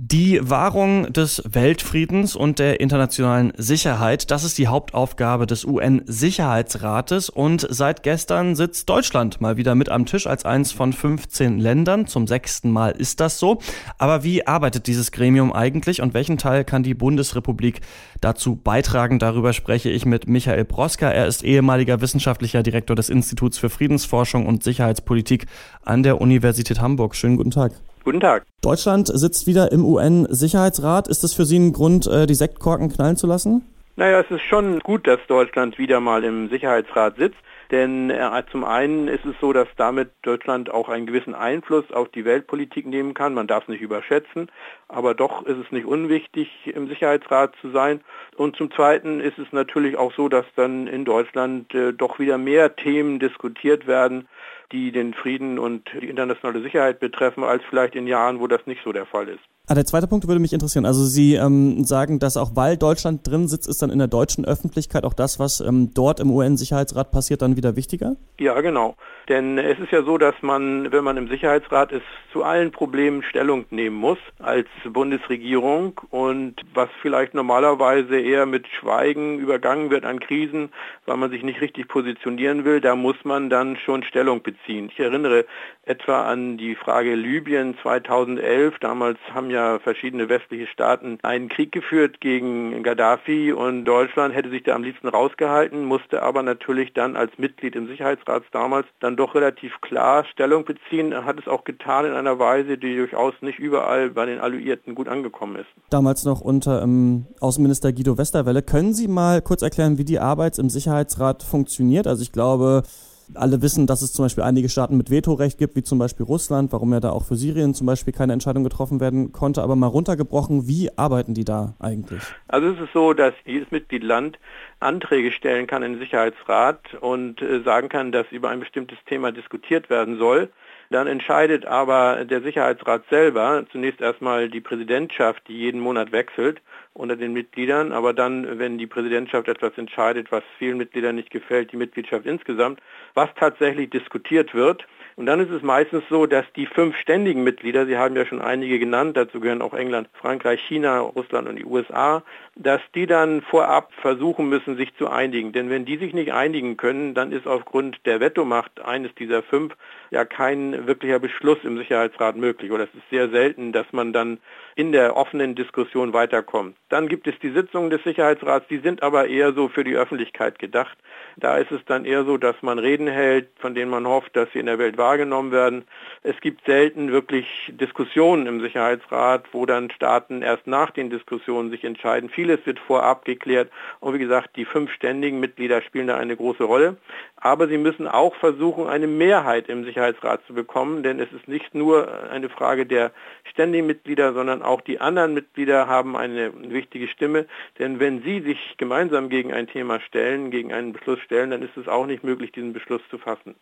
Die Wahrung des Weltfriedens und der internationalen Sicherheit, das ist die Hauptaufgabe des UN-Sicherheitsrates und seit gestern sitzt Deutschland mal wieder mit am Tisch als eins von 15 Ländern. Zum sechsten Mal ist das so. Aber wie arbeitet dieses Gremium eigentlich und welchen Teil kann die Bundesrepublik dazu beitragen? Darüber spreche ich mit Michael Broska. Er ist ehemaliger wissenschaftlicher Direktor des Instituts für Friedensforschung und Sicherheitspolitik an der Universität Hamburg. Schönen guten Tag. Guten Tag. Deutschland sitzt wieder im UN-Sicherheitsrat. Ist das für Sie ein Grund, äh, die Sektkorken knallen zu lassen? Naja, es ist schon gut, dass Deutschland wieder mal im Sicherheitsrat sitzt. Denn äh, zum einen ist es so, dass damit Deutschland auch einen gewissen Einfluss auf die Weltpolitik nehmen kann. Man darf es nicht überschätzen, aber doch ist es nicht unwichtig, im Sicherheitsrat zu sein. Und zum Zweiten ist es natürlich auch so, dass dann in Deutschland äh, doch wieder mehr Themen diskutiert werden, die den Frieden und die internationale Sicherheit betreffen, als vielleicht in Jahren, wo das nicht so der Fall ist. Ah, der zweite Punkt würde mich interessieren. Also Sie ähm, sagen, dass auch weil Deutschland drin sitzt, ist dann in der deutschen Öffentlichkeit auch das, was ähm, dort im UN-Sicherheitsrat passiert, dann wieder wichtiger? Ja, genau. Denn es ist ja so, dass man, wenn man im Sicherheitsrat ist, zu allen Problemen Stellung nehmen muss als Bundesregierung und was vielleicht normalerweise eher mit Schweigen übergangen wird an Krisen, weil man sich nicht richtig positionieren will, da muss man dann schon Stellung beziehen. Ich erinnere etwa an die Frage Libyen 2011. Damals haben ja verschiedene westliche Staaten einen Krieg geführt gegen Gaddafi und Deutschland hätte sich da am liebsten rausgehalten, musste aber natürlich dann als Mitglied im Sicherheitsrat damals dann doch relativ klar Stellung beziehen, hat es auch getan in einer Weise, die durchaus nicht überall bei den Alliierten gut angekommen ist. Damals noch unter ähm, Außenminister Guido Westerwelle. Können Sie mal kurz erklären, wie die Arbeit im Sicherheitsrat funktioniert? Also ich glaube, alle wissen, dass es zum Beispiel einige Staaten mit Vetorecht gibt, wie zum Beispiel Russland, warum ja da auch für Syrien zum Beispiel keine Entscheidung getroffen werden konnte. Aber mal runtergebrochen, wie arbeiten die da eigentlich? Also es ist so, dass jedes Mitgliedland Anträge stellen kann im Sicherheitsrat und äh, sagen kann, dass über ein bestimmtes Thema diskutiert werden soll. Dann entscheidet aber der Sicherheitsrat selber, zunächst erstmal die Präsidentschaft, die jeden Monat wechselt unter den Mitgliedern, aber dann, wenn die Präsidentschaft etwas entscheidet, was vielen Mitgliedern nicht gefällt, die Mitgliedschaft insgesamt, was tatsächlich diskutiert wird. Und dann ist es meistens so, dass die fünf ständigen Mitglieder, Sie haben ja schon einige genannt, dazu gehören auch England, Frankreich, China, Russland und die USA, dass die dann vorab versuchen müssen, sich zu einigen. Denn wenn die sich nicht einigen können, dann ist aufgrund der Vetomacht eines dieser fünf ja kein wirklicher Beschluss im Sicherheitsrat möglich. Oder es ist sehr selten, dass man dann in der offenen Diskussion weiterkommt. Dann gibt es die Sitzungen des Sicherheitsrats, die sind aber eher so für die Öffentlichkeit gedacht. Da ist es dann eher so, dass man Reden hält, von denen man hofft, dass sie in der Welt wahrgenommen werden. Es gibt selten wirklich Diskussionen im Sicherheitsrat, wo dann Staaten erst nach den Diskussionen sich entscheiden. Vieles wird vorab geklärt und wie gesagt, die fünf ständigen Mitglieder spielen da eine große Rolle. Aber sie müssen auch versuchen, eine Mehrheit im Sicherheitsrat zu bekommen, denn es ist nicht nur eine Frage der ständigen Mitglieder, sondern auch die anderen Mitglieder haben eine wichtige Stimme, denn wenn sie sich gemeinsam gegen ein Thema stellen, gegen einen Beschluss stellen, dann ist es auch nicht möglich, diesen Beschluss zu fassen.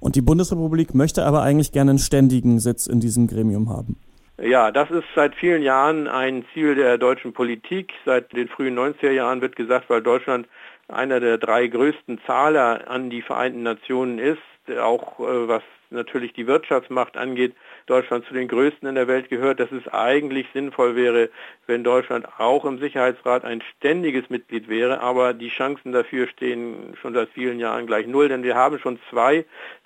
Und die Bundesrepublik möchte aber eigentlich gerne einen ständigen Sitz in diesem Gremium haben. Ja, das ist seit vielen Jahren ein Ziel der deutschen Politik. Seit den frühen 90er Jahren wird gesagt, weil Deutschland einer der drei größten Zahler an die Vereinten Nationen ist, auch äh, was natürlich die Wirtschaftsmacht angeht, Deutschland zu den größten in der Welt gehört, dass es eigentlich sinnvoll wäre, wenn Deutschland auch im Sicherheitsrat ein ständiges Mitglied wäre. Aber die Chancen dafür stehen schon seit vielen Jahren gleich null, denn wir haben schon zwei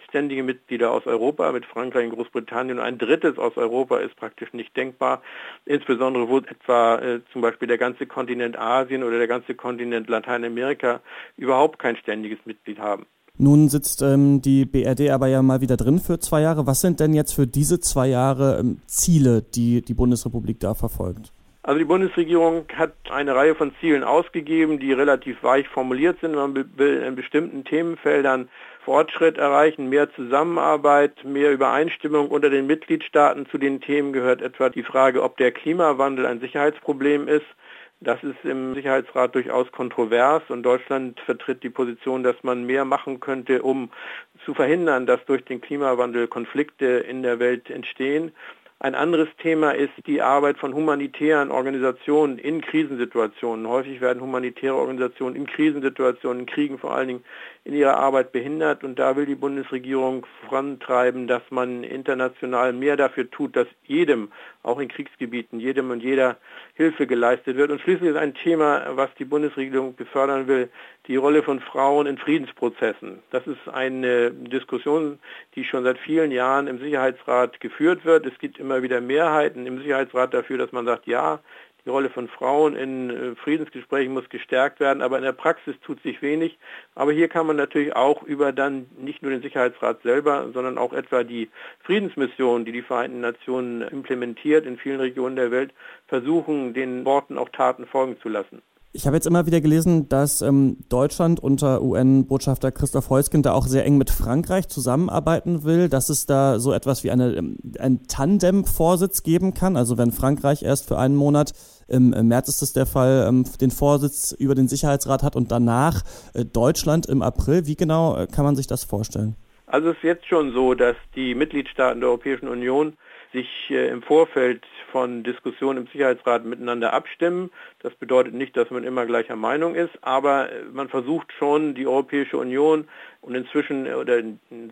ständige Mitglieder aus Europa mit Frankreich und Großbritannien und ein drittes aus Europa ist praktisch nicht denkbar, insbesondere wo etwa äh, zum Beispiel der ganze Kontinent Asien oder der ganze Kontinent Lateinamerika überhaupt kein ständiges Mitglied haben. Nun sitzt ähm, die BRD aber ja mal wieder drin für zwei Jahre. Was sind denn jetzt für diese zwei Jahre ähm, Ziele, die die Bundesrepublik da verfolgt? Also die Bundesregierung hat eine Reihe von Zielen ausgegeben, die relativ weich formuliert sind. Man will in bestimmten Themenfeldern Fortschritt erreichen, mehr Zusammenarbeit, mehr Übereinstimmung unter den Mitgliedstaaten. Zu den Themen gehört etwa die Frage, ob der Klimawandel ein Sicherheitsproblem ist. Das ist im Sicherheitsrat durchaus kontrovers und Deutschland vertritt die Position, dass man mehr machen könnte, um zu verhindern, dass durch den Klimawandel Konflikte in der Welt entstehen. Ein anderes Thema ist die Arbeit von humanitären Organisationen in Krisensituationen. Häufig werden humanitäre Organisationen in Krisensituationen, in Kriegen vor allen Dingen in ihrer Arbeit behindert und da will die Bundesregierung vorantreiben, dass man international mehr dafür tut, dass jedem, auch in Kriegsgebieten, jedem und jeder Hilfe geleistet wird. Und schließlich ist ein Thema, was die Bundesregierung befördern will, die Rolle von Frauen in Friedensprozessen. Das ist eine Diskussion, die schon seit vielen Jahren im Sicherheitsrat geführt wird. Es gibt immer wieder Mehrheiten im Sicherheitsrat dafür, dass man sagt, ja, die Rolle von Frauen in äh, Friedensgesprächen muss gestärkt werden, aber in der Praxis tut sich wenig. Aber hier kann man natürlich auch über dann nicht nur den Sicherheitsrat selber, sondern auch etwa die Friedensmission, die die Vereinten Nationen implementiert in vielen Regionen der Welt, versuchen, den Worten auch Taten folgen zu lassen. Ich habe jetzt immer wieder gelesen, dass ähm, Deutschland unter UN-Botschafter Christoph Heusken da auch sehr eng mit Frankreich zusammenarbeiten will, dass es da so etwas wie eine, ähm, ein Tandem-Vorsitz geben kann. Also wenn Frankreich erst für einen Monat, im März ist es der Fall, ähm, den Vorsitz über den Sicherheitsrat hat und danach äh, Deutschland im April. Wie genau äh, kann man sich das vorstellen? Also es ist jetzt schon so, dass die Mitgliedstaaten der Europäischen Union sich äh, im Vorfeld von Diskussionen im Sicherheitsrat miteinander abstimmen. Das bedeutet nicht, dass man immer gleicher Meinung ist, aber äh, man versucht schon, die Europäische Union und inzwischen oder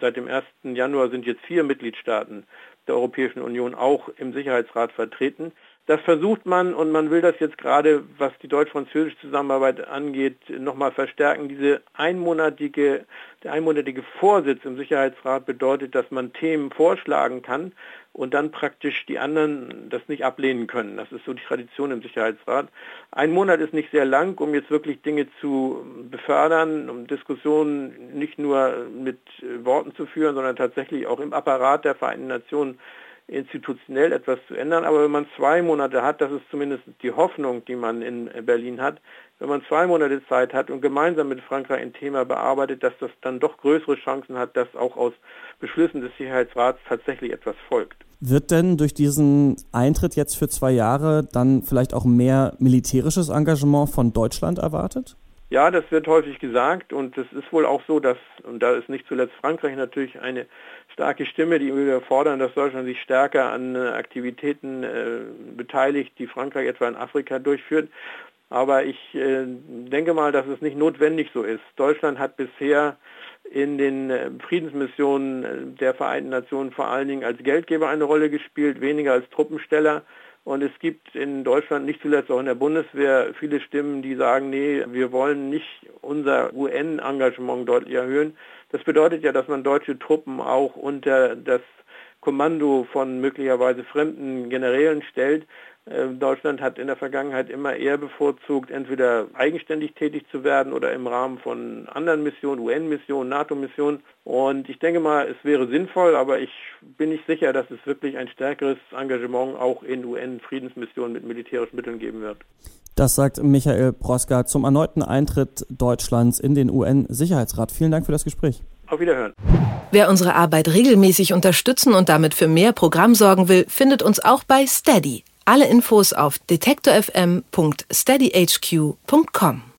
seit dem 1. Januar sind jetzt vier Mitgliedstaaten der Europäischen Union auch im Sicherheitsrat vertreten. Das versucht man und man will das jetzt gerade, was die deutsch-französische Zusammenarbeit angeht, nochmal verstärken. Diese einmonatige, der einmonatige Vorsitz im Sicherheitsrat bedeutet, dass man Themen vorschlagen kann und dann praktisch die anderen das nicht ablehnen können. Das ist so die Tradition im Sicherheitsrat. Ein Monat ist nicht sehr lang, um jetzt wirklich Dinge zu befördern, um Diskussionen nicht nur mit Worten zu führen, sondern tatsächlich auch im Apparat der Vereinten Nationen institutionell etwas zu ändern. Aber wenn man zwei Monate hat, das ist zumindest die Hoffnung, die man in Berlin hat, wenn man zwei Monate Zeit hat und gemeinsam mit Frankreich ein Thema bearbeitet, dass das dann doch größere Chancen hat, dass auch aus Beschlüssen des Sicherheitsrats tatsächlich etwas folgt. Wird denn durch diesen Eintritt jetzt für zwei Jahre dann vielleicht auch mehr militärisches Engagement von Deutschland erwartet? Ja, das wird häufig gesagt und es ist wohl auch so, dass, und da ist nicht zuletzt Frankreich natürlich eine starke Stimme, die wir fordern, dass Deutschland sich stärker an äh, Aktivitäten äh, beteiligt, die Frankreich etwa in Afrika durchführt. Aber ich äh, denke mal, dass es nicht notwendig so ist. Deutschland hat bisher in den äh, Friedensmissionen äh, der Vereinten Nationen vor allen Dingen als Geldgeber eine Rolle gespielt, weniger als Truppensteller. Und es gibt in Deutschland, nicht zuletzt auch in der Bundeswehr, viele Stimmen, die sagen, nee, wir wollen nicht unser UN-Engagement deutlich erhöhen. Das bedeutet ja, dass man deutsche Truppen auch unter das Kommando von möglicherweise fremden Generälen stellt. Ähm, Deutschland hat in der Vergangenheit immer eher bevorzugt, entweder eigenständig tätig zu werden oder im Rahmen von anderen Missionen, UN-Missionen, NATO-Missionen. Und ich denke mal, es wäre sinnvoll, aber ich bin nicht sicher, dass es wirklich ein stärkeres Engagement auch in UN-Friedensmissionen mit militärischen Mitteln geben wird. Das sagt Michael Proska zum erneuten Eintritt Deutschlands in den UN-Sicherheitsrat. Vielen Dank für das Gespräch. Auf Wiederhören. Wer unsere Arbeit regelmäßig unterstützen und damit für mehr Programm sorgen will, findet uns auch bei Steady. Alle Infos auf detektorfm.steadyhq.com.